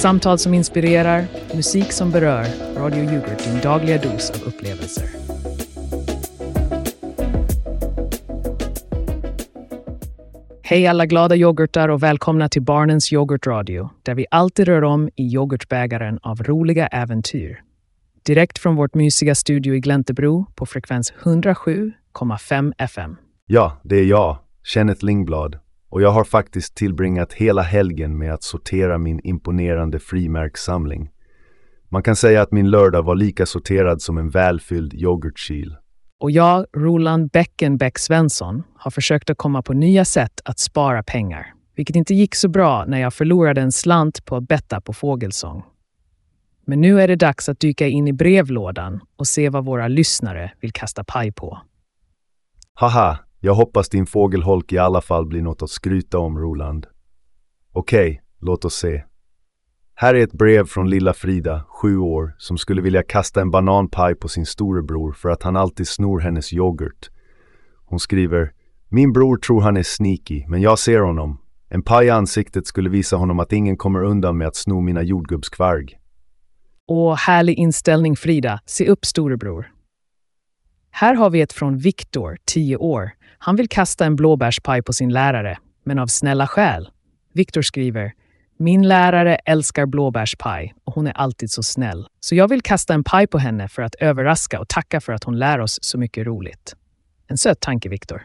Samtal som inspirerar, musik som berör. Radio Yoghurt, din dagliga dos av upplevelser. Hej alla glada yoghurtar och välkomna till Barnens yoghurtradio, där vi alltid rör om i yoghurtbägaren av roliga äventyr. Direkt från vårt mysiga studio i Gläntebro på frekvens 107,5 FM. Ja, det är jag, Kenneth Lingblad. Och jag har faktiskt tillbringat hela helgen med att sortera min imponerande frimärkssamling. Man kan säga att min lördag var lika sorterad som en välfylld yoghurtkyl. Och jag, Roland Beckenbeck Svensson, har försökt att komma på nya sätt att spara pengar. Vilket inte gick så bra när jag förlorade en slant på att betta på fågelsång. Men nu är det dags att dyka in i brevlådan och se vad våra lyssnare vill kasta paj på. Haha, jag hoppas din fågelholk i alla fall blir något att skryta om, Roland. Okej, okay, låt oss se. Här är ett brev från lilla Frida, sju år, som skulle vilja kasta en bananpaj på sin storebror för att han alltid snor hennes yoghurt. Hon skriver Min bror tror han är sneaky, men jag ser honom. En paj i ansiktet skulle visa honom att ingen kommer undan med att sno mina jordgubbskvarg. Åh, härlig inställning Frida. Se upp storebror. Här har vi ett från Viktor, 10 år. Han vill kasta en blåbärspaj på sin lärare, men av snälla skäl. Viktor skriver min lärare älskar blåbärspaj och hon är alltid så snäll. Så jag vill kasta en paj på henne för att överraska och tacka för att hon lär oss så mycket roligt. En söt tanke, Viktor.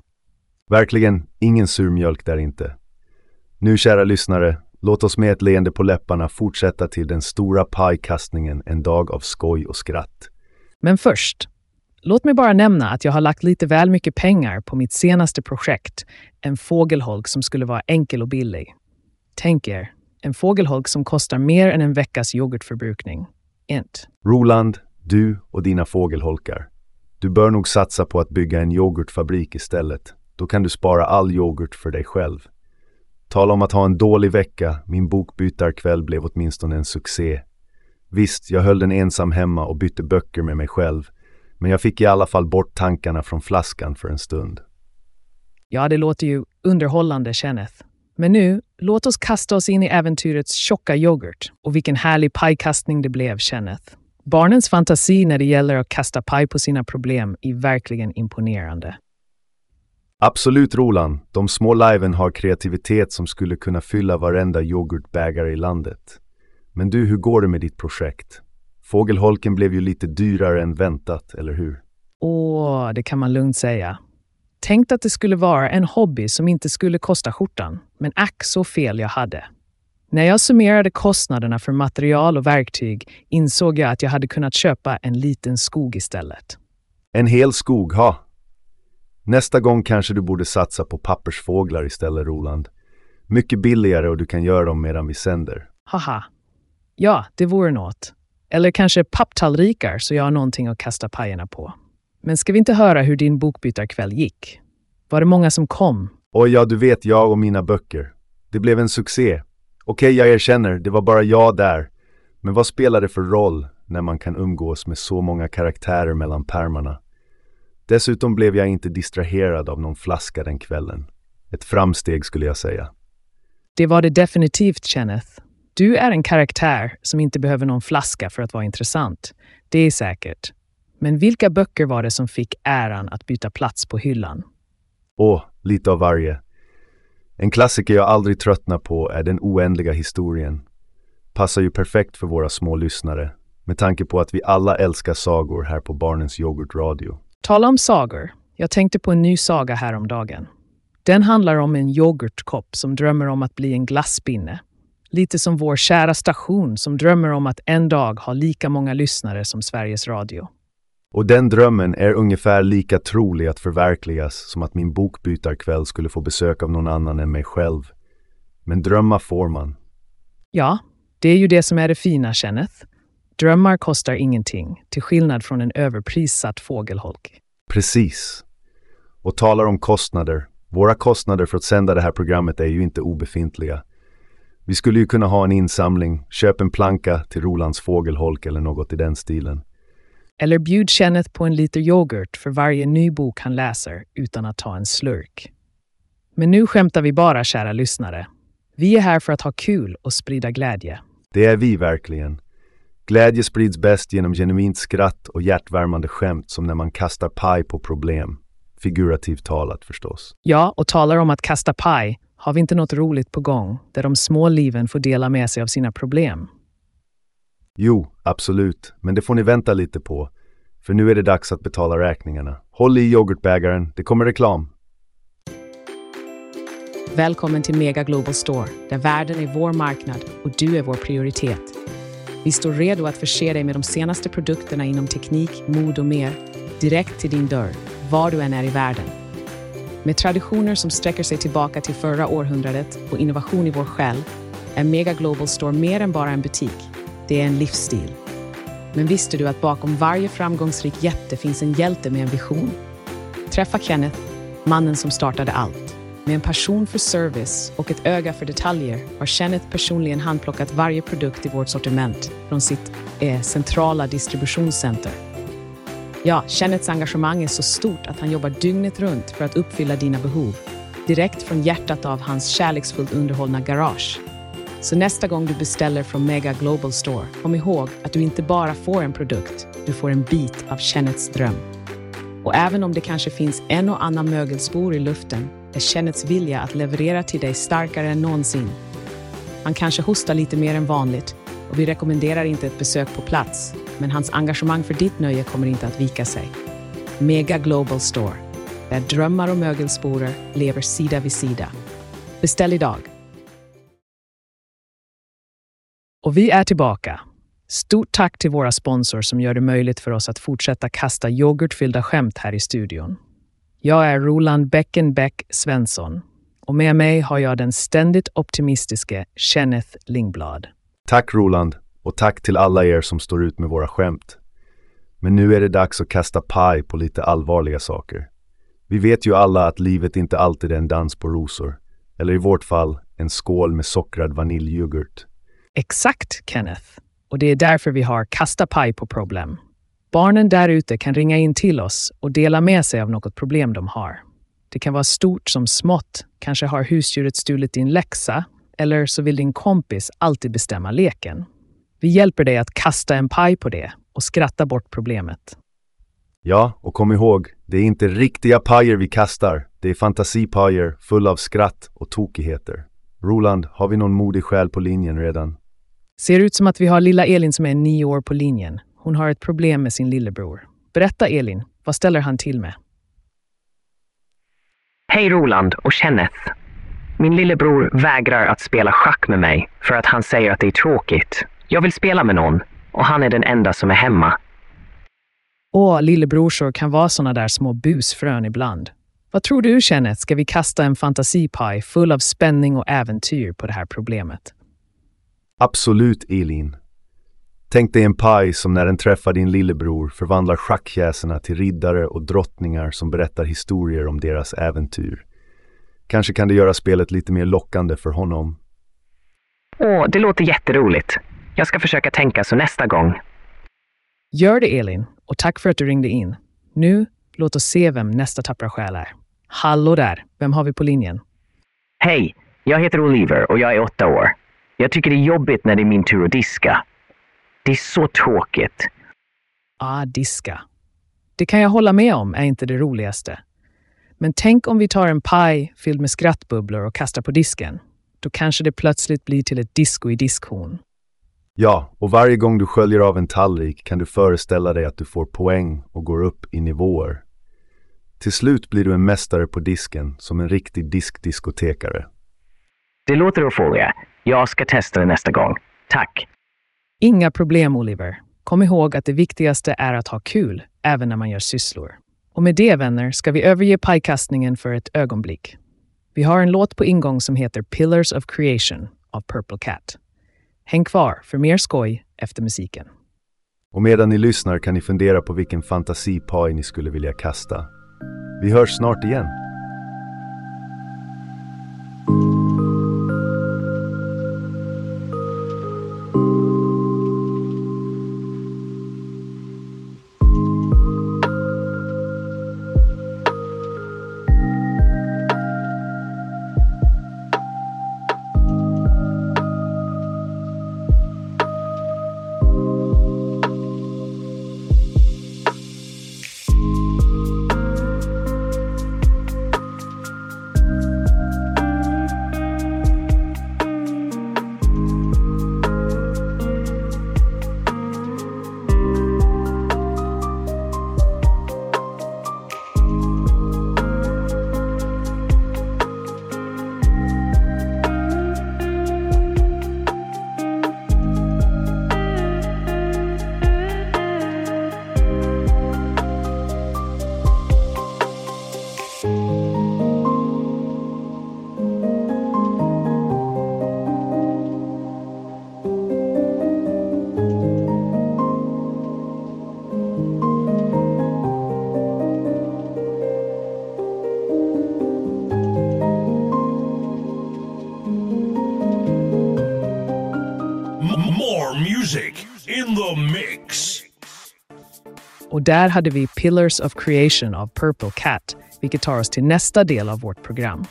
Verkligen ingen surmjölk där inte. Nu, kära lyssnare, låt oss med ett leende på läpparna fortsätta till den stora pajkastningen en dag av skoj och skratt. Men först, låt mig bara nämna att jag har lagt lite väl mycket pengar på mitt senaste projekt, en fågelholk som skulle vara enkel och billig. Tänk er, en fågelholk som kostar mer än en veckas yoghurtförbrukning. Int. Roland, du och dina fågelholkar. Du bör nog satsa på att bygga en yoghurtfabrik istället. Då kan du spara all yoghurt för dig själv. Tala om att ha en dålig vecka, min bokbytarkväll blev åtminstone en succé. Visst, jag höll den ensam hemma och bytte böcker med mig själv, men jag fick i alla fall bort tankarna från flaskan för en stund. Ja, det låter ju underhållande, Kenneth. Men nu, låt oss kasta oss in i äventyrets tjocka yoghurt. Och vilken härlig pajkastning det blev, Kenneth. Barnens fantasi när det gäller att kasta paj på sina problem är verkligen imponerande. Absolut, Roland. De små liven har kreativitet som skulle kunna fylla varenda yoghurtbägare i landet. Men du, hur går det med ditt projekt? Fågelholken blev ju lite dyrare än väntat, eller hur? Åh, det kan man lugnt säga. Tänkt att det skulle vara en hobby som inte skulle kosta skjortan, men ack så fel jag hade. När jag summerade kostnaderna för material och verktyg insåg jag att jag hade kunnat köpa en liten skog istället. En hel skog, ha! Nästa gång kanske du borde satsa på pappersfåglar istället, Roland. Mycket billigare och du kan göra dem medan vi sänder. Haha. Ja, det vore något. Eller kanske papptallrikar så jag har någonting att kasta pajerna på. Men ska vi inte höra hur din bokbytarkväll gick? Var det många som kom? Oj, ja, du vet jag och mina böcker. Det blev en succé. Okej, jag erkänner, det var bara jag där. Men vad spelar det för roll när man kan umgås med så många karaktärer mellan pärmarna? Dessutom blev jag inte distraherad av någon flaska den kvällen. Ett framsteg skulle jag säga. Det var det definitivt, Kenneth. Du är en karaktär som inte behöver någon flaska för att vara intressant. Det är säkert. Men vilka böcker var det som fick äran att byta plats på hyllan? Åh, lite av varje. En klassiker jag aldrig tröttnar på är Den oändliga historien. Passar ju perfekt för våra små lyssnare, med tanke på att vi alla älskar sagor här på Barnens Yoghurtradio. Tala om sagor. Jag tänkte på en ny saga häromdagen. Den handlar om en yoghurtkopp som drömmer om att bli en glasspinne. Lite som vår kära station som drömmer om att en dag ha lika många lyssnare som Sveriges Radio. Och den drömmen är ungefär lika trolig att förverkligas som att min bokbytarkväll skulle få besök av någon annan än mig själv. Men drömma får man. Ja, det är ju det som är det fina, Kenneth. Drömmar kostar ingenting, till skillnad från en överprissatt fågelholk. Precis. Och talar om kostnader. Våra kostnader för att sända det här programmet är ju inte obefintliga. Vi skulle ju kunna ha en insamling, köp en planka till Rolands fågelholk eller något i den stilen. Eller bjud Kenneth på en liter yoghurt för varje ny bok han läser utan att ta en slurk. Men nu skämtar vi bara, kära lyssnare. Vi är här för att ha kul och sprida glädje. Det är vi verkligen. Glädje sprids bäst genom genuint skratt och hjärtvärmande skämt som när man kastar paj på problem. Figurativt talat förstås. Ja, och talar om att kasta paj har vi inte något roligt på gång där de små liven får dela med sig av sina problem. Jo, absolut, men det får ni vänta lite på. För nu är det dags att betala räkningarna. Håll i yoghurtbägaren, det kommer reklam. Välkommen till Mega Global Store, där världen är vår marknad och du är vår prioritet. Vi står redo att förse dig med de senaste produkterna inom teknik, mod och mer, direkt till din dörr, var du än är i världen. Med traditioner som sträcker sig tillbaka till förra århundradet och innovation i vår själ är Mega Global Store mer än bara en butik. Det är en livsstil. Men visste du att bakom varje framgångsrik jätte finns en hjälte med en vision? Träffa Kenneth, mannen som startade allt. Med en passion för service och ett öga för detaljer har Kenneth personligen handplockat varje produkt i vårt sortiment från sitt eh, centrala distributionscenter. Ja, Kenneths engagemang är så stort att han jobbar dygnet runt för att uppfylla dina behov. Direkt från hjärtat av hans kärleksfullt underhållna garage. Så nästa gång du beställer från Mega Global Store, kom ihåg att du inte bara får en produkt, du får en bit av Kenneths dröm. Och även om det kanske finns en och annan mögelspor i luften är Kenneths vilja att leverera till dig starkare än någonsin. Han kanske hostar lite mer än vanligt och vi rekommenderar inte ett besök på plats, men hans engagemang för ditt nöje kommer inte att vika sig. Mega Global Store, där drömmar och mögelsporer lever sida vid sida. Beställ idag! Och vi är tillbaka. Stort tack till våra sponsor som gör det möjligt för oss att fortsätta kasta yoghurtfyllda skämt här i studion. Jag är Roland Beckenbeck Svensson och med mig har jag den ständigt optimistiske Kenneth Lingblad. Tack Roland och tack till alla er som står ut med våra skämt. Men nu är det dags att kasta paj på lite allvarliga saker. Vi vet ju alla att livet inte alltid är en dans på rosor. Eller i vårt fall, en skål med sockrad vaniljyoghurt. Exakt, Kenneth. Och det är därför vi har Kasta paj på problem. Barnen där ute kan ringa in till oss och dela med sig av något problem de har. Det kan vara stort som smått. Kanske har husdjuret stulit din läxa eller så vill din kompis alltid bestämma leken. Vi hjälper dig att kasta en paj på det och skratta bort problemet. Ja, och kom ihåg, det är inte riktiga pajer vi kastar. Det är fantasipajer fulla av skratt och tokigheter. Roland, har vi någon modig själ på linjen redan? Ser ut som att vi har lilla Elin som är nio år på linjen. Hon har ett problem med sin lillebror. Berätta Elin, vad ställer han till med? Hej Roland och Kenneth. Min lillebror vägrar att spela schack med mig för att han säger att det är tråkigt. Jag vill spela med någon och han är den enda som är hemma. Åh, lillebrorsor kan vara såna där små busfrön ibland. Vad tror du, Kenneth? Ska vi kasta en fantasipaj full av spänning och äventyr på det här problemet? Absolut, Elin. Tänk dig en paj som när den träffar din lillebror förvandlar schackkjäserna till riddare och drottningar som berättar historier om deras äventyr. Kanske kan det göra spelet lite mer lockande för honom. Åh, det låter jätteroligt. Jag ska försöka tänka så nästa gång. Gör det, Elin. Och tack för att du ringde in. Nu, låt oss se vem nästa tappra själ är. Hallå där! Vem har vi på linjen? Hej, jag heter Oliver och jag är åtta år. Jag tycker det är jobbigt när det är min tur att diska. Det är så tråkigt. Ah, diska. Det kan jag hålla med om är inte det roligaste. Men tänk om vi tar en paj fylld med skrattbubblor och kastar på disken. Då kanske det plötsligt blir till ett disco i diskhon. Ja, och varje gång du sköljer av en tallrik kan du föreställa dig att du får poäng och går upp i nivåer. Till slut blir du en mästare på disken som en riktig diskdiskotekare. Det låter följa. Jag ska testa det nästa gång. Tack. Inga problem, Oliver. Kom ihåg att det viktigaste är att ha kul, även när man gör sysslor. Och med det, vänner, ska vi överge pajkastningen för ett ögonblick. Vi har en låt på ingång som heter Pillars of Creation av Purple Cat. Häng kvar för mer skoj efter musiken. Och medan ni lyssnar kan ni fundera på vilken fantasipaj ni skulle vilja kasta. Vi hörs snart igen. More music in the mix. Och där hade vi Pillars of Creation av Purple Cat, vilket tar oss till nästa del av vårt program.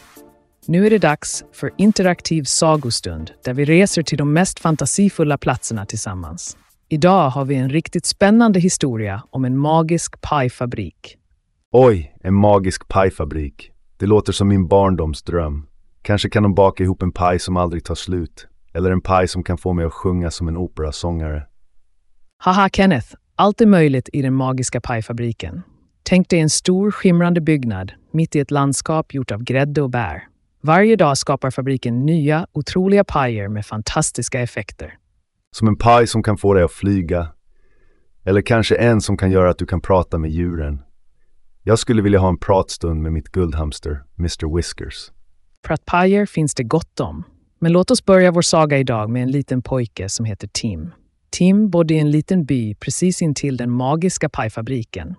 Nu är det dags för interaktiv sagostund där vi reser till de mest fantasifulla platserna tillsammans. Idag har vi en riktigt spännande historia om en magisk pajfabrik. Oj, en magisk pajfabrik. Det låter som min barndomsdröm. Kanske kan de baka ihop en paj som aldrig tar slut. Eller en paj som kan få mig att sjunga som en operasångare. Haha Kenneth, allt är möjligt i den magiska pajfabriken. Tänk dig en stor skimrande byggnad mitt i ett landskap gjort av grädde och bär. Varje dag skapar fabriken nya, otroliga pajer med fantastiska effekter. Som en paj som kan få dig att flyga. Eller kanske en som kan göra att du kan prata med djuren. Jag skulle vilja ha en pratstund med mitt guldhamster, Mr Whiskers. För att pajer finns det gott om. Men låt oss börja vår saga idag med en liten pojke som heter Tim. Tim bodde i en liten by precis intill den magiska pajfabriken.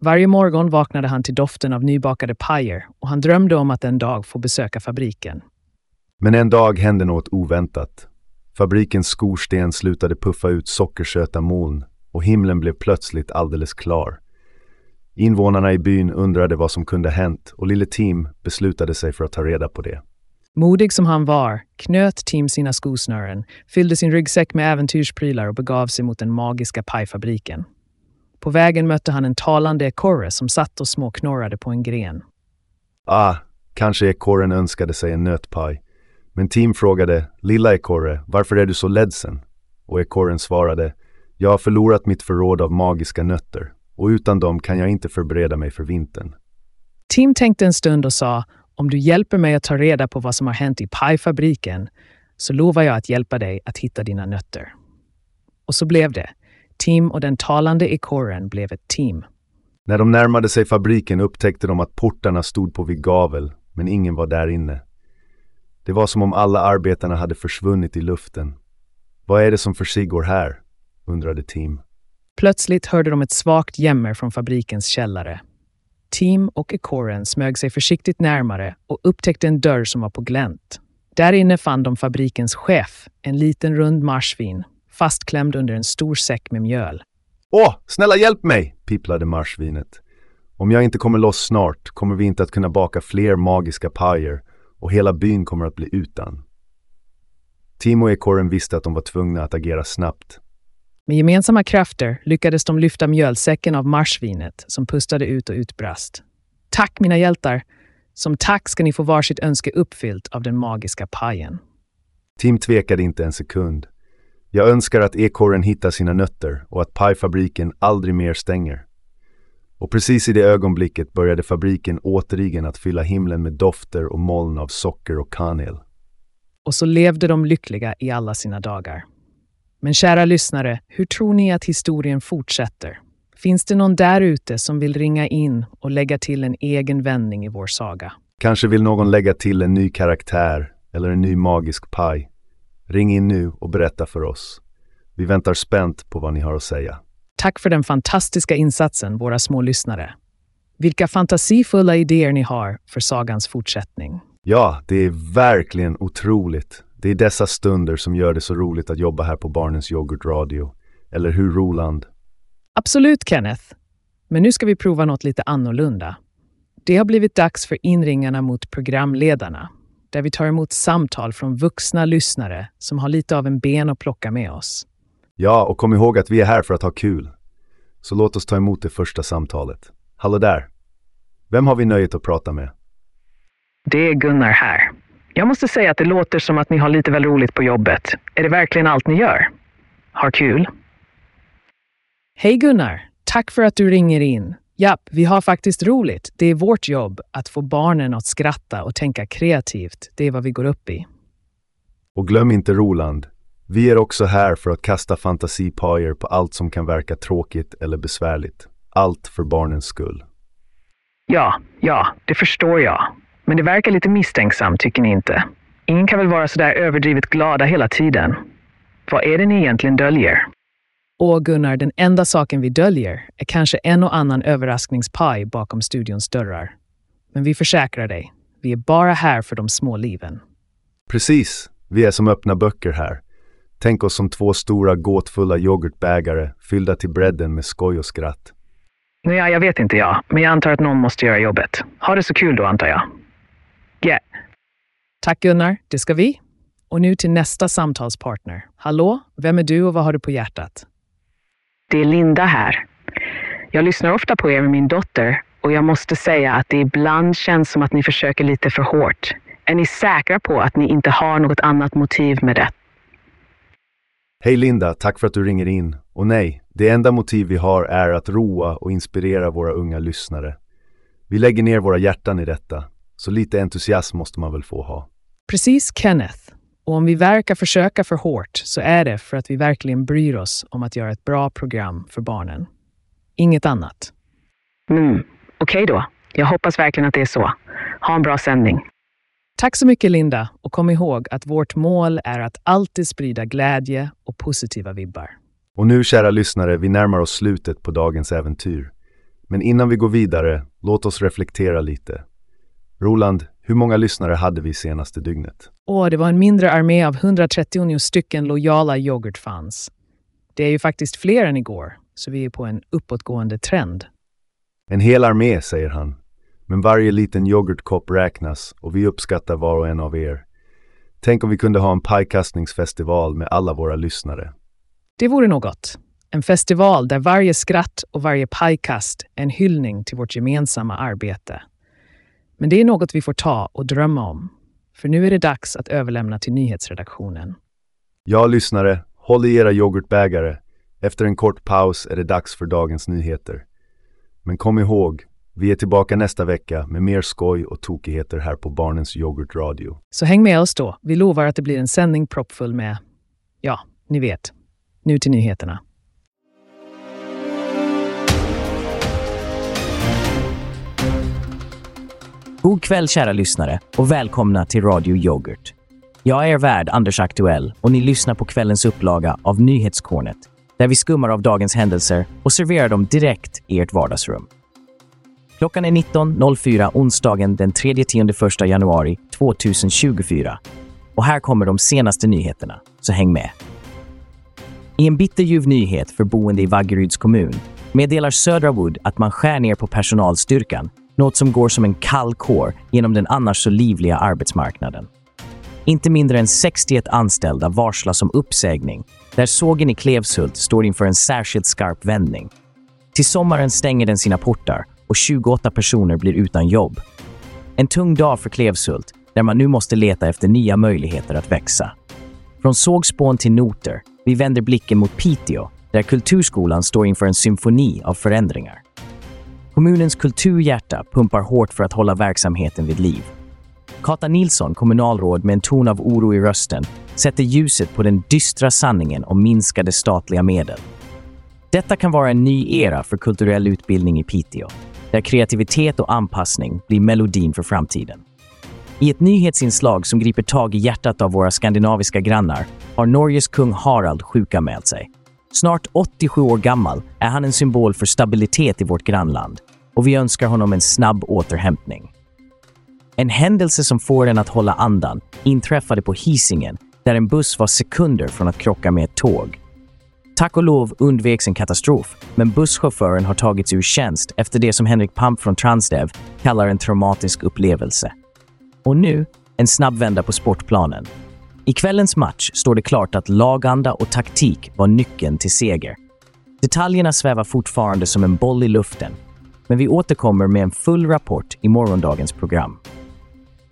Varje morgon vaknade han till doften av nybakade pajer och han drömde om att en dag få besöka fabriken. Men en dag hände något oväntat. Fabrikens skorsten slutade puffa ut sockersöta moln och himlen blev plötsligt alldeles klar. Invånarna i byn undrade vad som kunde hänt och lille Tim beslutade sig för att ta reda på det. Modig som han var knöt Tim sina skosnören, fyllde sin ryggsäck med äventyrsprylar och begav sig mot den magiska pajfabriken. På vägen mötte han en talande ekorre som satt och småknorrade på en gren. Ah, kanske ekorren önskade sig en nötpaj. Men Tim frågade, lilla ekorre, varför är du så ledsen? Och ekorren svarade, jag har förlorat mitt förråd av magiska nötter och utan dem kan jag inte förbereda mig för vintern. Tim tänkte en stund och sa, om du hjälper mig att ta reda på vad som har hänt i pajfabriken så lovar jag att hjälpa dig att hitta dina nötter. Och så blev det. Tim och den talande ekorren blev ett team. När de närmade sig fabriken upptäckte de att portarna stod på vid gavel, men ingen var där inne. Det var som om alla arbetarna hade försvunnit i luften. Vad är det som försiggår här? undrade Tim. Plötsligt hörde de ett svagt jämmer från fabrikens källare. Tim och ekorren smög sig försiktigt närmare och upptäckte en dörr som var på glänt. Där inne fann de fabrikens chef, en liten rund marsvin, fastklämd under en stor säck med mjöl. Åh, snälla hjälp mig! pipplade marsvinet. Om jag inte kommer loss snart kommer vi inte att kunna baka fler magiska pajer och hela byn kommer att bli utan. Tim och ekorren visste att de var tvungna att agera snabbt. Med gemensamma krafter lyckades de lyfta mjölsäcken av marsvinet som pustade ut och utbrast. Tack mina hjältar! Som tack ska ni få varsitt önske uppfyllt av den magiska pajen. Tim tvekade inte en sekund. Jag önskar att ekorren hittar sina nötter och att pajfabriken aldrig mer stänger. Och precis i det ögonblicket började fabriken återigen att fylla himlen med dofter och moln av socker och kanel. Och så levde de lyckliga i alla sina dagar. Men kära lyssnare, hur tror ni att historien fortsätter? Finns det någon där ute som vill ringa in och lägga till en egen vändning i vår saga? Kanske vill någon lägga till en ny karaktär eller en ny magisk paj. Ring in nu och berätta för oss. Vi väntar spänt på vad ni har att säga. Tack för den fantastiska insatsen, våra små lyssnare. Vilka fantasifulla idéer ni har för sagans fortsättning. Ja, det är verkligen otroligt. Det är dessa stunder som gör det så roligt att jobba här på Barnens Yoghurt-radio. Eller hur, Roland? Absolut, Kenneth. Men nu ska vi prova något lite annorlunda. Det har blivit dags för inringarna mot programledarna, där vi tar emot samtal från vuxna lyssnare som har lite av en ben att plocka med oss. Ja, och kom ihåg att vi är här för att ha kul. Så låt oss ta emot det första samtalet. Hallå där! Vem har vi nöjet att prata med? Det är Gunnar här. Jag måste säga att det låter som att ni har lite väl roligt på jobbet. Är det verkligen allt ni gör? Har kul? Hej Gunnar! Tack för att du ringer in. Japp, vi har faktiskt roligt. Det är vårt jobb att få barnen att skratta och tänka kreativt. Det är vad vi går upp i. Och glöm inte Roland. Vi är också här för att kasta fantasipajer på allt som kan verka tråkigt eller besvärligt. Allt för barnens skull. Ja, ja, det förstår jag. Men det verkar lite misstänksamt, tycker ni inte? Ingen kan väl vara sådär överdrivet glada hela tiden? Vad är det ni egentligen döljer? Och Gunnar, den enda saken vi döljer är kanske en och annan överraskningspaj bakom studions dörrar. Men vi försäkrar dig, vi är bara här för de små liven. Precis, vi är som öppna böcker här. Tänk oss som två stora gåtfulla yoghurtbägare fyllda till bredden med skoj och skratt. Nåja, jag vet inte jag, men jag antar att någon måste göra jobbet. Ha det så kul då, antar jag. Tack Gunnar, det ska vi. Och nu till nästa samtalspartner. Hallå, vem är du och vad har du på hjärtat? Det är Linda här. Jag lyssnar ofta på er med min dotter och jag måste säga att det ibland känns som att ni försöker lite för hårt. Är ni säkra på att ni inte har något annat motiv med det? Hej Linda, tack för att du ringer in. Och nej, det enda motiv vi har är att roa och inspirera våra unga lyssnare. Vi lägger ner våra hjärtan i detta, så lite entusiasm måste man väl få ha. Precis Kenneth. Och om vi verkar försöka för hårt så är det för att vi verkligen bryr oss om att göra ett bra program för barnen. Inget annat. Mm, Okej då. Jag hoppas verkligen att det är så. Ha en bra sändning. Tack så mycket Linda och kom ihåg att vårt mål är att alltid sprida glädje och positiva vibbar. Och nu kära lyssnare, vi närmar oss slutet på dagens äventyr. Men innan vi går vidare, låt oss reflektera lite. Roland, hur många lyssnare hade vi senaste dygnet? Och det var en mindre armé av 130 stycken lojala yoghurtfans. Det är ju faktiskt fler än igår, så vi är på en uppåtgående trend. En hel armé, säger han. Men varje liten yoghurtkopp räknas och vi uppskattar var och en av er. Tänk om vi kunde ha en pajkastningsfestival med alla våra lyssnare. Det vore något. En festival där varje skratt och varje pajkast är en hyllning till vårt gemensamma arbete. Men det är något vi får ta och drömma om. För nu är det dags att överlämna till nyhetsredaktionen. Ja, lyssnare, håll i era yoghurtbägare. Efter en kort paus är det dags för dagens nyheter. Men kom ihåg, vi är tillbaka nästa vecka med mer skoj och tokigheter här på Barnens Yoghurtradio. Så häng med oss då. Vi lovar att det blir en sändning proppfull med, ja, ni vet. Nu till nyheterna. Kväll kära lyssnare och välkomna till Radio Yoghurt. Jag är er värd Anders Aktuell och ni lyssnar på kvällens upplaga av Nyhetskornet där vi skummar av dagens händelser och serverar dem direkt i ert vardagsrum. Klockan är 19.04 onsdagen den 3-1 januari 2024 och här kommer de senaste nyheterna, så häng med. I en bitterljuv nyhet för boende i Vaggeryds kommun meddelar Södra Wood att man skär ner på personalstyrkan, något som går som en kall kår genom den annars så livliga arbetsmarknaden. Inte mindre än 61 anställda varslas om uppsägning, där sågen i Klevshult står inför en särskilt skarp vändning. Till sommaren stänger den sina portar och 28 personer blir utan jobb. En tung dag för Klevshult, där man nu måste leta efter nya möjligheter att växa. Från sågspån till noter, vi vänder blicken mot Piteå, där Kulturskolan står inför en symfoni av förändringar. Kommunens kulturhjärta pumpar hårt för att hålla verksamheten vid liv. Kata Nilsson, kommunalråd med en ton av oro i rösten, sätter ljuset på den dystra sanningen om minskade statliga medel. Detta kan vara en ny era för kulturell utbildning i Piteå, där kreativitet och anpassning blir melodin för framtiden. I ett nyhetsinslag som griper tag i hjärtat av våra skandinaviska grannar har Norges kung Harald sjukanmält sig. Snart 87 år gammal är han en symbol för stabilitet i vårt grannland och vi önskar honom en snabb återhämtning. En händelse som får en att hålla andan inträffade på Hisingen där en buss var sekunder från att krocka med ett tåg. Tack och lov undveks en katastrof, men busschauffören har tagits ur tjänst efter det som Henrik Pamp från Transdev kallar en traumatisk upplevelse. Och nu, en snabb vända på sportplanen. I kvällens match står det klart att laganda och taktik var nyckeln till seger. Detaljerna svävar fortfarande som en boll i luften, men vi återkommer med en full rapport i morgondagens program.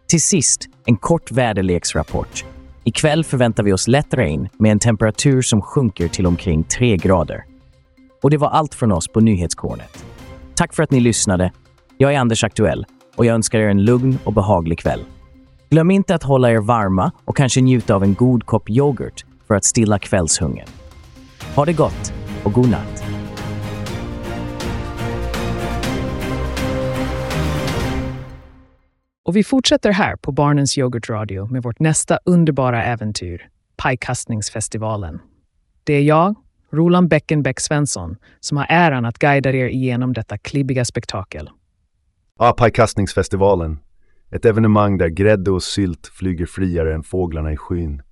Till sist, en kort väderleksrapport. Ikväll förväntar vi oss lätt regn med en temperatur som sjunker till omkring 3 grader. Och det var allt från oss på Nyhetskornet. Tack för att ni lyssnade. Jag är Anders Aktuell och jag önskar er en lugn och behaglig kväll. Glöm inte att hålla er varma och kanske njuta av en god kopp yoghurt för att stilla kvällshungern. Ha det gott och god natt. Och vi fortsätter här på Barnens Yoghurtradio med vårt nästa underbara äventyr, Pajkastningsfestivalen. Det är jag, Roland Beckenbeck Svensson, som har äran att guida er igenom detta klibbiga spektakel. Ja, Pajkastningsfestivalen. Ett evenemang där grädde och sylt flyger friare än fåglarna i skyn.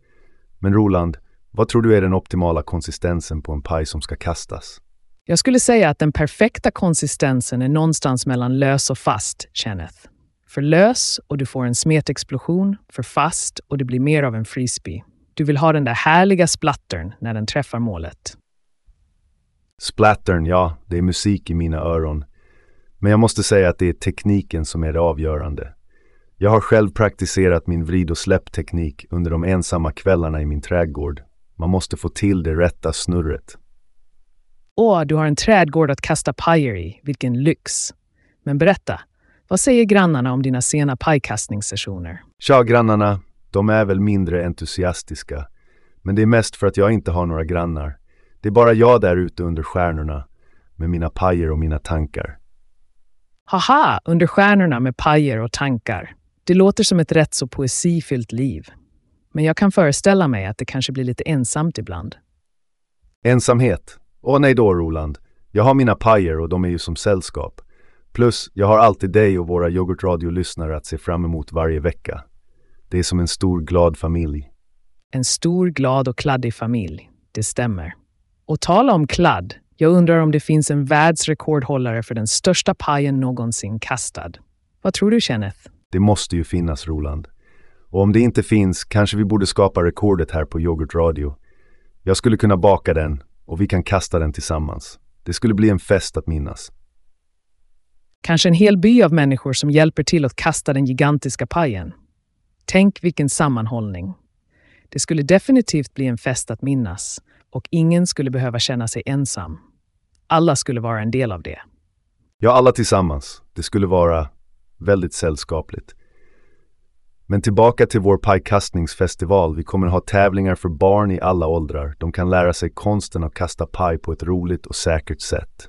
Men Roland, Vad tror du är den optimala konsistensen på en paj som ska kastas? Jag skulle säga att den perfekta konsistensen är någonstans mellan lös och fast, Kenneth. För lös och du får en smetexplosion, för fast och det blir mer av en frisbee. Du vill ha den där härliga splattern när den träffar målet. Splattern, ja, det är musik i mina öron. Men jag måste säga att det är tekniken som är det avgörande. Jag har själv praktiserat min vrid och släppteknik under de ensamma kvällarna i min trädgård. Man måste få till det rätta snurret. Åh, du har en trädgård att kasta pajer i. Vilken lyx! Men berätta, vad säger grannarna om dina sena pajkastningssessioner? Tja grannarna, de är väl mindre entusiastiska. Men det är mest för att jag inte har några grannar. Det är bara jag där ute under stjärnorna med mina pajer och mina tankar. Haha, under stjärnorna med pajer och tankar. Det låter som ett rätt så poesifyllt liv. Men jag kan föreställa mig att det kanske blir lite ensamt ibland. Ensamhet? Åh nej då Roland. Jag har mina pajer och de är ju som sällskap. Plus, jag har alltid dig och våra yoghurtradio-lyssnare att se fram emot varje vecka. Det är som en stor glad familj. En stor, glad och kladdig familj. Det stämmer. Och tala om kladd. Jag undrar om det finns en världsrekordhållare för den största pajen någonsin kastad. Vad tror du, Kenneth? Det måste ju finnas, Roland. Och om det inte finns kanske vi borde skapa rekordet här på Yoghurt Radio. Jag skulle kunna baka den och vi kan kasta den tillsammans. Det skulle bli en fest att minnas. Kanske en hel by av människor som hjälper till att kasta den gigantiska pajen. Tänk vilken sammanhållning. Det skulle definitivt bli en fest att minnas och ingen skulle behöva känna sig ensam. Alla skulle vara en del av det. Ja, alla tillsammans. Det skulle vara väldigt sällskapligt. Men tillbaka till vår pajkastningsfestival. Vi kommer ha tävlingar för barn i alla åldrar. De kan lära sig konsten att kasta paj på ett roligt och säkert sätt.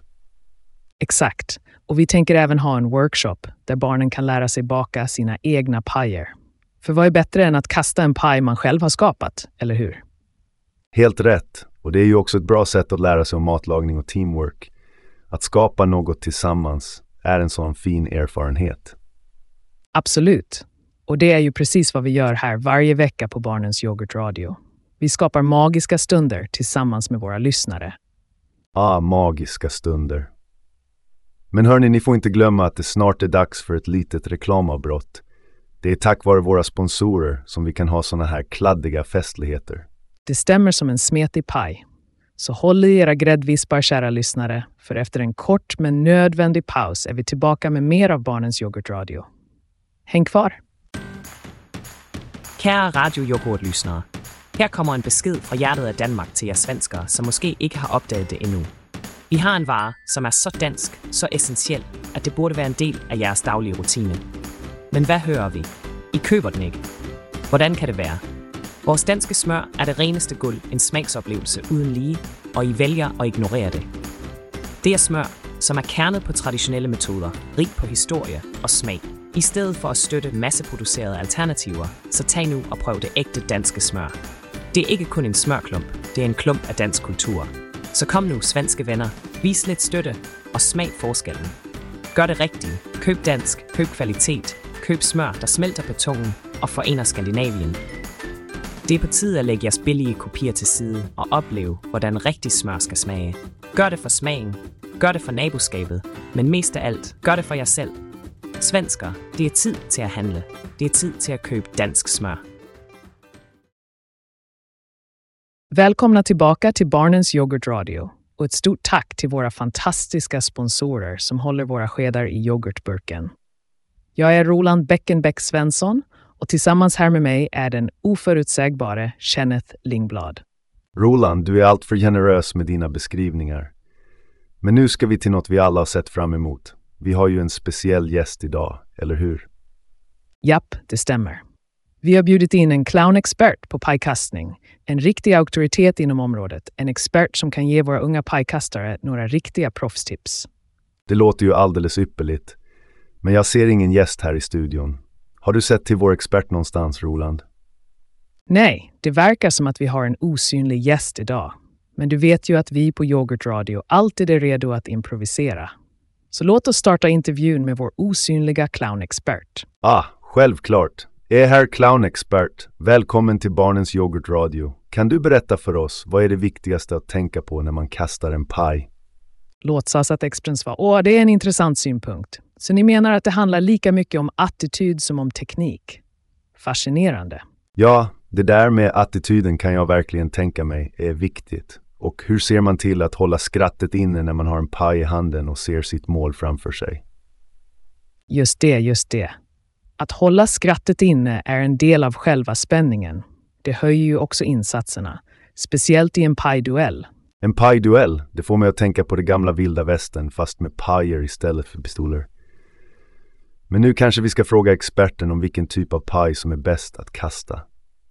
Exakt. Och vi tänker även ha en workshop där barnen kan lära sig baka sina egna pajer. För vad är bättre än att kasta en paj man själv har skapat, eller hur? Helt rätt. Och det är ju också ett bra sätt att lära sig om matlagning och teamwork. Att skapa något tillsammans är en sån fin erfarenhet. Absolut. Och det är ju precis vad vi gör här varje vecka på Barnens Yoghurtradio. Vi skapar magiska stunder tillsammans med våra lyssnare. Ah, magiska stunder. Men hörni, ni får inte glömma att det snart är dags för ett litet reklamavbrott. Det är tack vare våra sponsorer som vi kan ha såna här kladdiga festligheter. Det stämmer som en smetig paj. Så håll i era gräddvispar, kära lyssnare, för efter en kort men nödvändig paus är vi tillbaka med mer av Barnens Yoghurtradio. Häng kvar! Kære radioyoghurtlyssnare. Her kommer en besked fra hjertet af Danmark til jer svenskere, som måske ikke har opdaget det endnu. Vi har en vare, som er så dansk, så essentiel, at det burde være en del af jeres daglige rutine. Men hvad hører vi? I køber den ikke. Hvordan kan det være? Vores danske smør er det reneste guld, en smagsoplevelse uden lige, og I vælger at ignorere det. Det er smør, som er kernet på traditionelle metoder, rig på historie og smag. I stedet for at støtte masseproducerede alternativer, så tag nu og prøv det ægte danske smør. Det er ikke kun en smørklump, det er en klump af dansk kultur. Så kom nu, svenske venner, vis lidt støtte og smag forskellen. Gør det rigtigt. Køb dansk, køb kvalitet, køb smør, der smelter på tungen og forener Skandinavien. Det er på tide at lægge jeres billige kopier til side og opleve, hvordan rigtig smør skal smage. Gør det for smagen, gør det for naboskabet, men mest af alt, gør det for jer selv. Svensker, det er tid til at handle. Det er tid til at købe dansk smør. Välkomna tillbaka till Barnens Yoghurtradio och ett stort tack till våra fantastiska sponsorer som håller våra skedar i yoghurtburken. Jag är Roland Beckenbeck Svensson och tillsammans här med mig är den oförutsägbare Kenneth Lingblad. Roland, du är alltför generös med dina beskrivningar. Men nu ska vi till något vi alla har sett fram emot. Vi har ju en speciell gäst idag, eller hur? Japp, det stämmer. Vi har bjudit in en clownexpert på pajkastning, en riktig auktoritet inom området, en expert som kan ge våra unga pajkastare några riktiga proffstips. Det låter ju alldeles ypperligt. Men jag ser ingen gäst här i studion. Har du sett till vår expert någonstans, Roland? Nej, det verkar som att vi har en osynlig gäst idag. Men du vet ju att vi på Yoghurt Radio alltid är redo att improvisera. Så låt oss starta intervjun med vår osynliga clownexpert. Ah, självklart. är herr clownexpert. Välkommen till Barnens Yoghurtradio. Kan du berätta för oss, vad är det viktigaste att tänka på när man kastar en paj? Låtsas att experten svarar. Åh, det är en intressant synpunkt. Så ni menar att det handlar lika mycket om attityd som om teknik? Fascinerande. Ja, det där med attityden kan jag verkligen tänka mig är viktigt. Och hur ser man till att hålla skrattet inne när man har en paj i handen och ser sitt mål framför sig? Just det, just det. Att hålla skrattet inne är en del av själva spänningen. Det höjer ju också insatserna, speciellt i en pajduell. En pajduell, det får mig att tänka på det gamla vilda västern fast med pajer istället för pistoler. Men nu kanske vi ska fråga experten om vilken typ av paj som är bäst att kasta.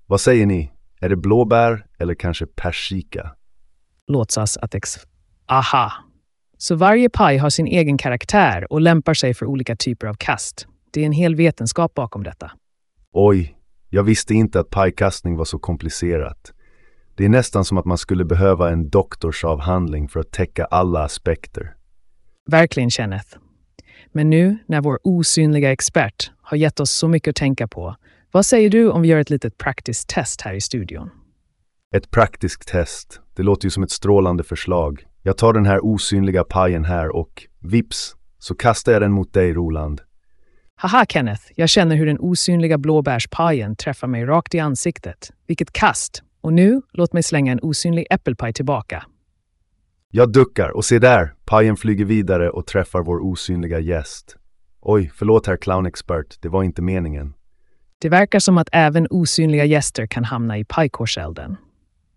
Vad säger ni? Är det blåbär eller kanske persika? Låtsas att ex... Aha! Så varje paj har sin egen karaktär och lämpar sig för olika typer av kast. Det är en hel vetenskap bakom detta. Oj, jag visste inte att pajkastning var så komplicerat. Det är nästan som att man skulle behöva en doktorsavhandling för att täcka alla aspekter. Verkligen, Kenneth. Men nu, när vår osynliga expert har gett oss så mycket att tänka på, vad säger du om vi gör ett litet praktiskt test här i studion? Ett praktiskt test. Det låter ju som ett strålande förslag. Jag tar den här osynliga pajen här och vips, så kastar jag den mot dig, Roland. Haha, Kenneth, jag känner hur den osynliga blåbärspajen träffar mig rakt i ansiktet. Vilket kast! Och nu, låt mig slänga en osynlig äppelpaj tillbaka. Jag duckar och se där, pajen flyger vidare och träffar vår osynliga gäst. Oj, förlåt herr clownexpert, det var inte meningen. Det verkar som att även osynliga gäster kan hamna i pajkorselden.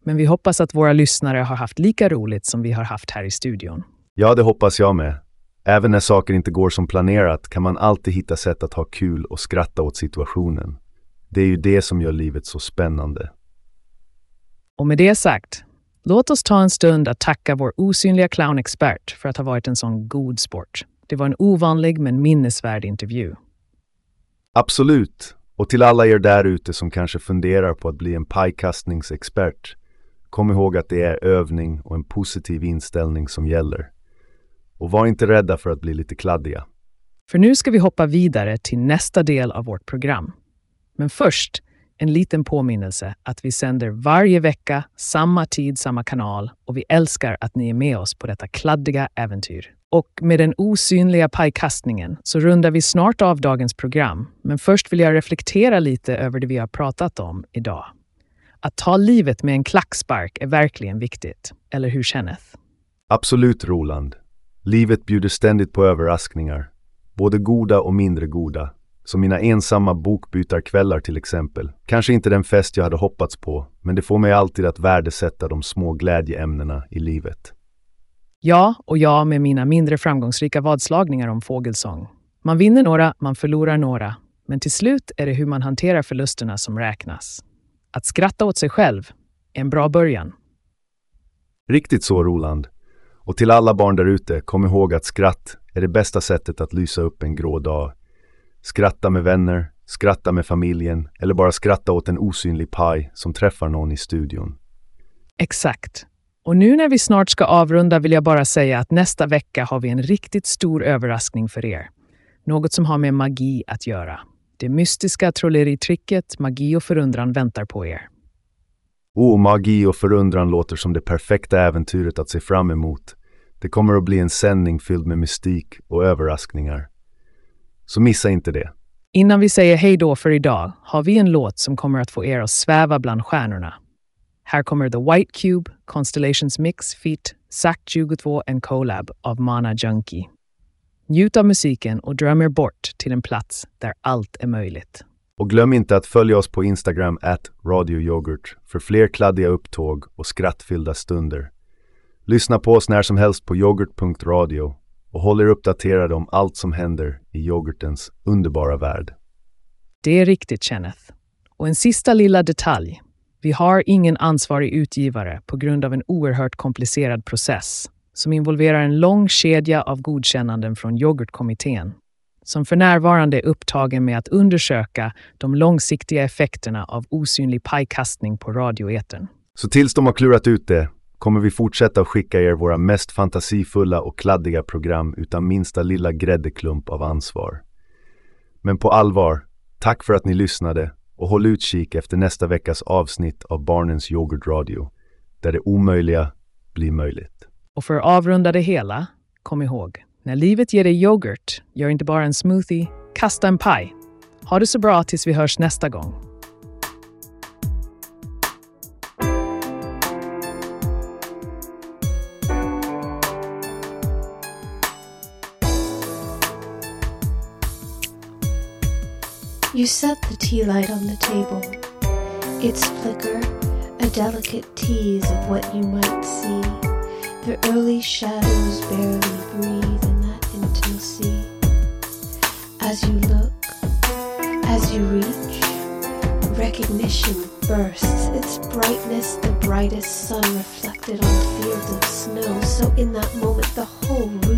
Men vi hoppas att våra lyssnare har haft lika roligt som vi har haft här i studion. Ja, det hoppas jag med. Även när saker inte går som planerat kan man alltid hitta sätt att ha kul och skratta åt situationen. Det är ju det som gör livet så spännande. Och med det sagt, låt oss ta en stund att tacka vår osynliga clownexpert för att ha varit en sån god sport. Det var en ovanlig men minnesvärd intervju. Absolut. Och till alla er där ute som kanske funderar på att bli en pajkastningsexpert, kom ihåg att det är övning och en positiv inställning som gäller. Och var inte rädda för att bli lite kladdiga. För nu ska vi hoppa vidare till nästa del av vårt program. Men först en liten påminnelse att vi sänder varje vecka, samma tid, samma kanal och vi älskar att ni är med oss på detta kladdiga äventyr. Och med den osynliga pajkastningen så rundar vi snart av dagens program. Men först vill jag reflektera lite över det vi har pratat om idag. Att ta livet med en klackspark är verkligen viktigt. Eller hur, Kenneth? Absolut, Roland. Livet bjuder ständigt på överraskningar. Både goda och mindre goda. Som mina ensamma bokbytarkvällar till exempel. Kanske inte den fest jag hade hoppats på, men det får mig alltid att värdesätta de små glädjeämnena i livet. Ja, och jag med mina mindre framgångsrika vadslagningar om fågelsång. Man vinner några, man förlorar några. Men till slut är det hur man hanterar förlusterna som räknas. Att skratta åt sig själv är en bra början. Riktigt så, Roland. Och till alla barn där ute, kom ihåg att skratt är det bästa sättet att lysa upp en grå dag. Skratta med vänner, skratta med familjen eller bara skratta åt en osynlig paj som träffar någon i studion. Exakt. Och nu när vi snart ska avrunda vill jag bara säga att nästa vecka har vi en riktigt stor överraskning för er. Något som har med magi att göra. Det mystiska trolleritricket Magi och förundran väntar på er. Oh, magi och förundran låter som det perfekta äventyret att se fram emot. Det kommer att bli en sändning fylld med mystik och överraskningar. Så missa inte det. Innan vi säger hej då för idag har vi en låt som kommer att få er att sväva bland stjärnorna. Här kommer The White Cube, Constellations Mix, Feat, Sack 22 and Collab av Mana Junkie. Njut av musiken och dröm er bort till en plats där allt är möjligt. Och glöm inte att följa oss på Instagram at radioyoghurt för fler kladdiga upptåg och skrattfyllda stunder. Lyssna på oss när som helst på yoghurt.radio och håll er uppdaterade om allt som händer i yoghurtens underbara värld. Det är riktigt, Kenneth. Och en sista lilla detalj. Vi har ingen ansvarig utgivare på grund av en oerhört komplicerad process som involverar en lång kedja av godkännanden från yoghurtkommittén som för närvarande är upptagen med att undersöka de långsiktiga effekterna av osynlig pajkastning på radioetern. Så tills de har klurat ut det kommer vi fortsätta att skicka er våra mest fantasifulla och kladdiga program utan minsta lilla gräddeklump av ansvar. Men på allvar, Tack för att ni lyssnade och håll utkik efter nästa veckas avsnitt av Barnens Yoghurtradio, där det omöjliga blir möjligt. Och för att avrunda det hela, kom ihåg, när livet ger dig yoghurt, gör inte bara en smoothie, kasta en paj. Ha det så bra tills vi hörs nästa gång. You set the tea light on the table. Its flicker, a delicate tease of what you might see. The early shadows barely breathe in that intimacy. As you look, as you reach, recognition bursts, its brightness the brightest sun reflected on fields of snow. So in that moment, the whole room